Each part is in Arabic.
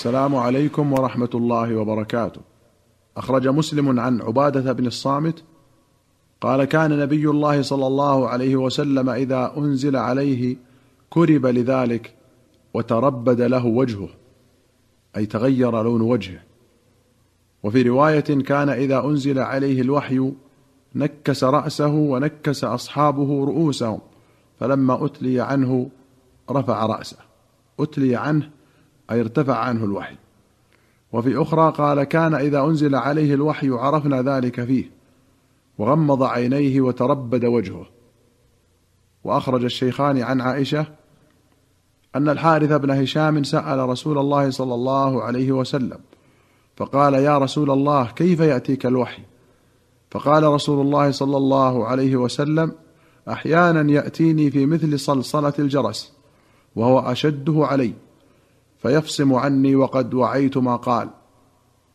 السلام عليكم ورحمة الله وبركاته. أخرج مسلم عن عبادة بن الصامت قال كان نبي الله صلى الله عليه وسلم إذا أنزل عليه كرب لذلك وتربد له وجهه أي تغير لون وجهه. وفي رواية كان إذا أنزل عليه الوحي نكس رأسه ونكس أصحابه رؤوسهم فلما أتلي عنه رفع رأسه. أتلي عنه أي ارتفع عنه الوحي. وفي أخرى قال كان إذا أنزل عليه الوحي عرفنا ذلك فيه وغمض عينيه وتربد وجهه. وأخرج الشيخان عن عائشة أن الحارث بن هشام سأل رسول الله صلى الله عليه وسلم فقال يا رسول الله كيف يأتيك الوحي؟ فقال رسول الله صلى الله عليه وسلم أحيانا يأتيني في مثل صلصلة الجرس وهو أشده علي. فيفصم عني وقد وعيت ما قال.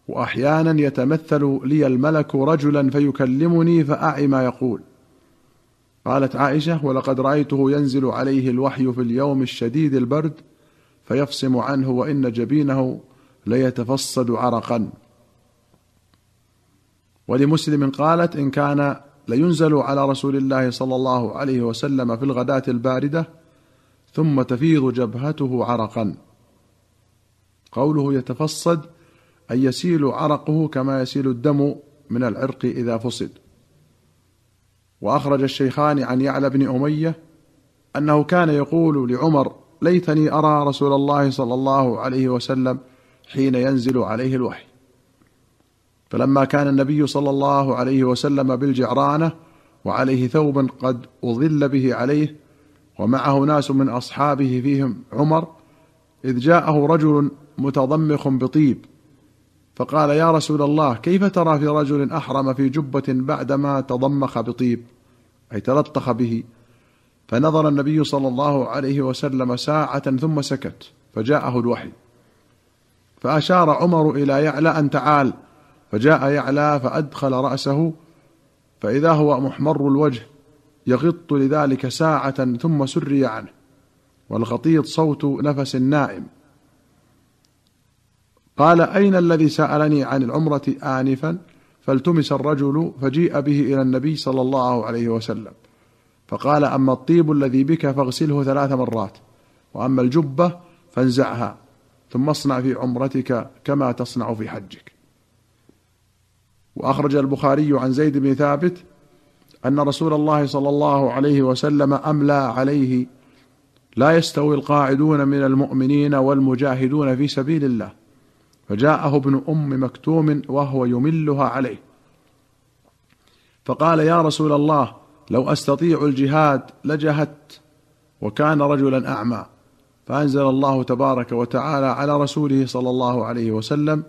وأحيانا يتمثل لي الملك رجلا فيكلمني فأعي ما يقول. قالت عائشة ولقد رأيته ينزل عليه الوحي في اليوم الشديد البرد فيفصم عنه وإن جبينه ليتفصد عرقا. ولمسلم قالت إن كان لينزل على رسول الله صلى الله عليه وسلم في الغداة الباردة ثم تفيض جبهته عرقا. قوله يتفصد أي يسيل عرقه كما يسيل الدم من العرق إذا فصد. وأخرج الشيخان عن يعلى بن أمية أنه كان يقول لعمر ليتني أرى رسول الله صلى الله عليه وسلم حين ينزل عليه الوحي. فلما كان النبي صلى الله عليه وسلم بالجعرانة وعليه ثوب قد أظل به عليه ومعه ناس من أصحابه فيهم عمر إذ جاءه رجل متضمخ بطيب. فقال يا رسول الله كيف ترى في رجل أحرم في جبة بعدما تضمخ بطيب؟ أي تلطخ به. فنظر النبي صلى الله عليه وسلم ساعة ثم سكت فجاءه الوحي. فأشار عمر إلى يعلى أن تعال. فجاء يعلى فأدخل رأسه. فإذا هو محمر الوجه يغط لذلك ساعة ثم سري عنه. والغطيط صوت نفس النائم قال أين الذي سألني عن العمرة آنفا؟ فالتمس الرجل فجيء به إلى النبي صلى الله عليه وسلم. فقال أما الطيب الذي بك فاغسله ثلاث مرات وأما الجبة فانزعها ثم اصنع في عمرتك كما تصنع في حجك. وأخرج البخاري عن زيد بن ثابت أن رسول الله صلى الله عليه وسلم أملى عليه لا يستوي القاعدون من المؤمنين والمجاهدون في سبيل الله. فجاءه ابن أم مكتوم وهو يملها عليه. فقال يا رسول الله لو أستطيع الجهاد لجهدت وكان رجلا أعمى. فأنزل الله تبارك وتعالى على رسوله صلى الله عليه وسلم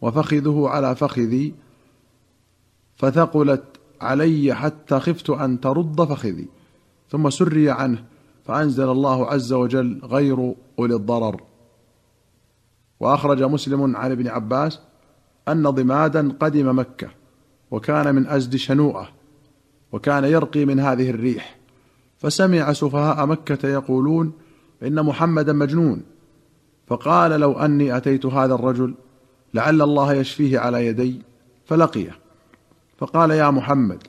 وفخذه على فخذي فثقلت علي حتى خفت أن ترد فخذي. ثم سري عنه فأنزل الله عز وجل غير أولي الضرر. وأخرج مسلم عن ابن عباس أن ضمادا قدم مكة وكان من أزد شنوءه وكان يرقي من هذه الريح. فسمع سفهاء مكة يقولون إن محمدا مجنون. فقال لو أني أتيت هذا الرجل لعل الله يشفيه على يدي فلقيه. فقال يا محمد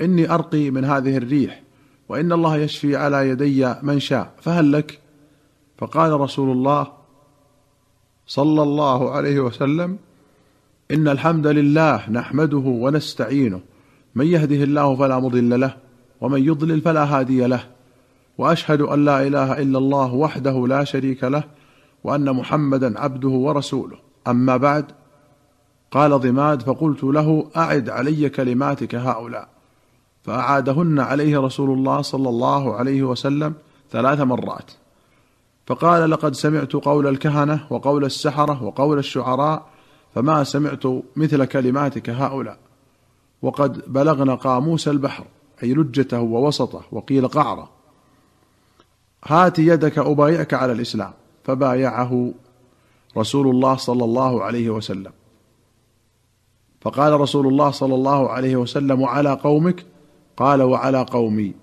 إني أرقي من هذه الريح وإن الله يشفي على يدي من شاء فهل لك؟ فقال رسول الله صلى الله عليه وسلم إن الحمد لله نحمده ونستعينه من يهده الله فلا مضل له ومن يضلل فلا هادي له وأشهد أن لا إله إلا الله وحده لا شريك له وأن محمدا عبده ورسوله. أما بعد قال ضماد فقلت له أعد علي كلماتك هؤلاء. فأعادهن عليه رسول الله صلى الله عليه وسلم ثلاث مرات. فقال لقد سمعت قول الكهنة وقول السحرة وقول الشعراء فما سمعت مثل كلماتك هؤلاء. وقد بلغنا قاموس البحر أي لجته ووسطه وقيل قعره. هات يدك أبايعك على الإسلام فبايعه رسول الله صلى الله عليه وسلم. فقال رسول الله صلى الله عليه وسلم وعلى قومك قال وعلى قومي.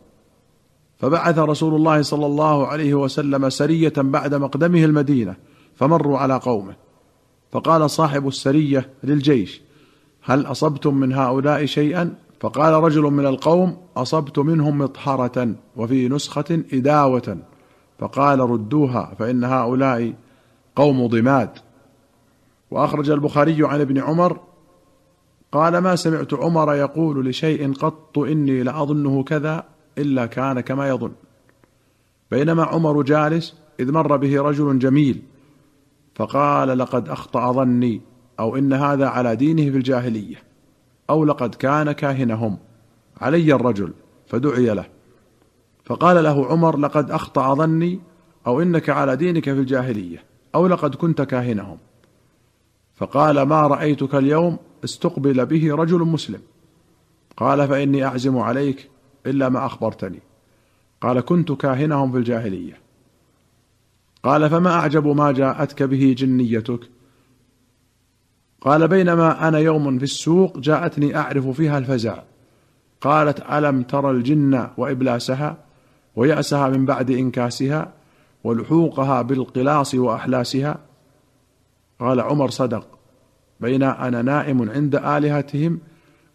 فبعث رسول الله صلى الله عليه وسلم سرية بعد مقدمه المدينة فمروا على قومه. فقال صاحب السرية للجيش هل أصبتم من هؤلاء شيئا؟ فقال رجل من القوم أصبت منهم مطهرة وفي نسخة إداوة. فقال ردوها فإن هؤلاء قوم ضماد. وأخرج البخاري عن ابن عمر قال ما سمعت عمر يقول لشيء قط إني لأظنه كذا. إلا كان كما يظن. بينما عمر جالس إذ مر به رجل جميل فقال لقد أخطأ ظني أو إن هذا على دينه في الجاهليه أو لقد كان كاهنهم. علي الرجل فدعي له. فقال له عمر لقد أخطأ ظني أو إنك على دينك في الجاهلية أو لقد كنت كاهنهم. فقال ما رأيتك اليوم استقبل به رجل مسلم. قال فإني أعزم عليك إلا ما أخبرتني. قال كنت كاهنهم في الجاهلية. قال فما أعجب ما جاءتك به جنيتك؟ قال بينما أنا يوم في السوق جاءتني أعرف فيها الفزع قالت ألم ترى الجن وإبلاسها ويأسها من بعد إنكاسها ولحوقها بالقلاص وأحلاسها؟ قال عمر صدق. بين أنا نائم عند آلهتهم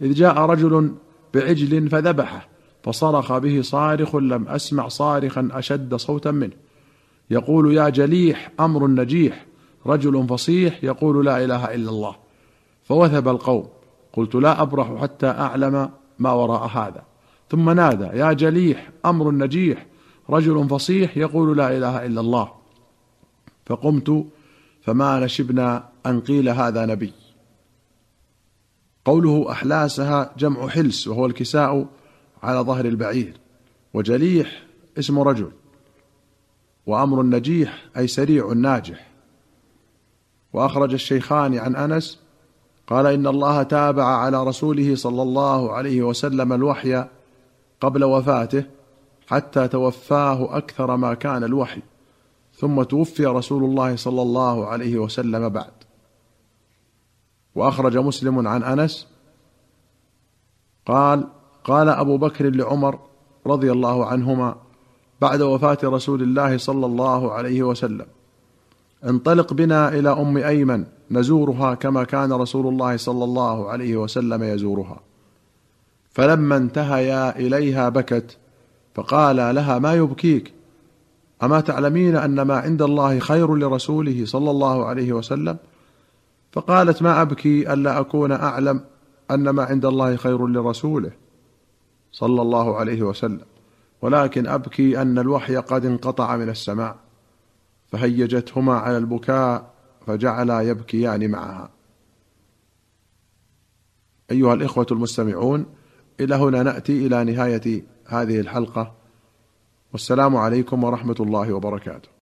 إذ جاء رجل بعجل فذبحه. فصرخ به صارخ لم أسمع صارخا أشد صوتا منه. يقول يا جليح أمر نجيح رجل فصيح يقول لا إله إلا الله. فوثب القوم قلت لا أبرح حتى أعلم ما وراء هذا. ثم نادى يا جليح أمر نجيح رجل فصيح يقول لا إله إلا الله. فقمت فما نشبنا أن قيل هذا نبي. قوله أحلاسها جمع حلس وهو الكساء على ظهر البعير وجليح اسم رجل وأمر النجيح أي سريع ناجح. وأخرج الشيخان عن أنس قال إن الله تابع على رسوله صلى الله عليه وسلم الوحي قبل وفاته حتى توفاه أكثر ما كان الوحي ثم توفي رسول الله صلى الله عليه وسلم بعد. وأخرج مسلم عن أنس قال قال أبو بكر لعمر رضي الله عنهما بعد وفاة رسول الله صلى الله عليه وسلم انطلق بنا إلى أم أيمن نزورها كما كان رسول الله صلى الله عليه وسلم يزورها. فلما انتهيا إليها بكت فقال لها ما يبكيك؟ أما تعلمين أن ما عند الله خير لرسوله صلى الله عليه وسلم؟ فقالت ما أبكي ألا أكون أعلم أن ما عند الله خير لرسوله. صلى الله عليه وسلم. ولكن أبكي أن الوحي قد انقطع من السماء فهيجتهما على البكاء فجعلا يبكيان معها. أيها الإخوة المستمعون إلى هنا نأتي إلى نهاية هذه الحلقة. والسلام عليكم ورحمة الله وبركاته.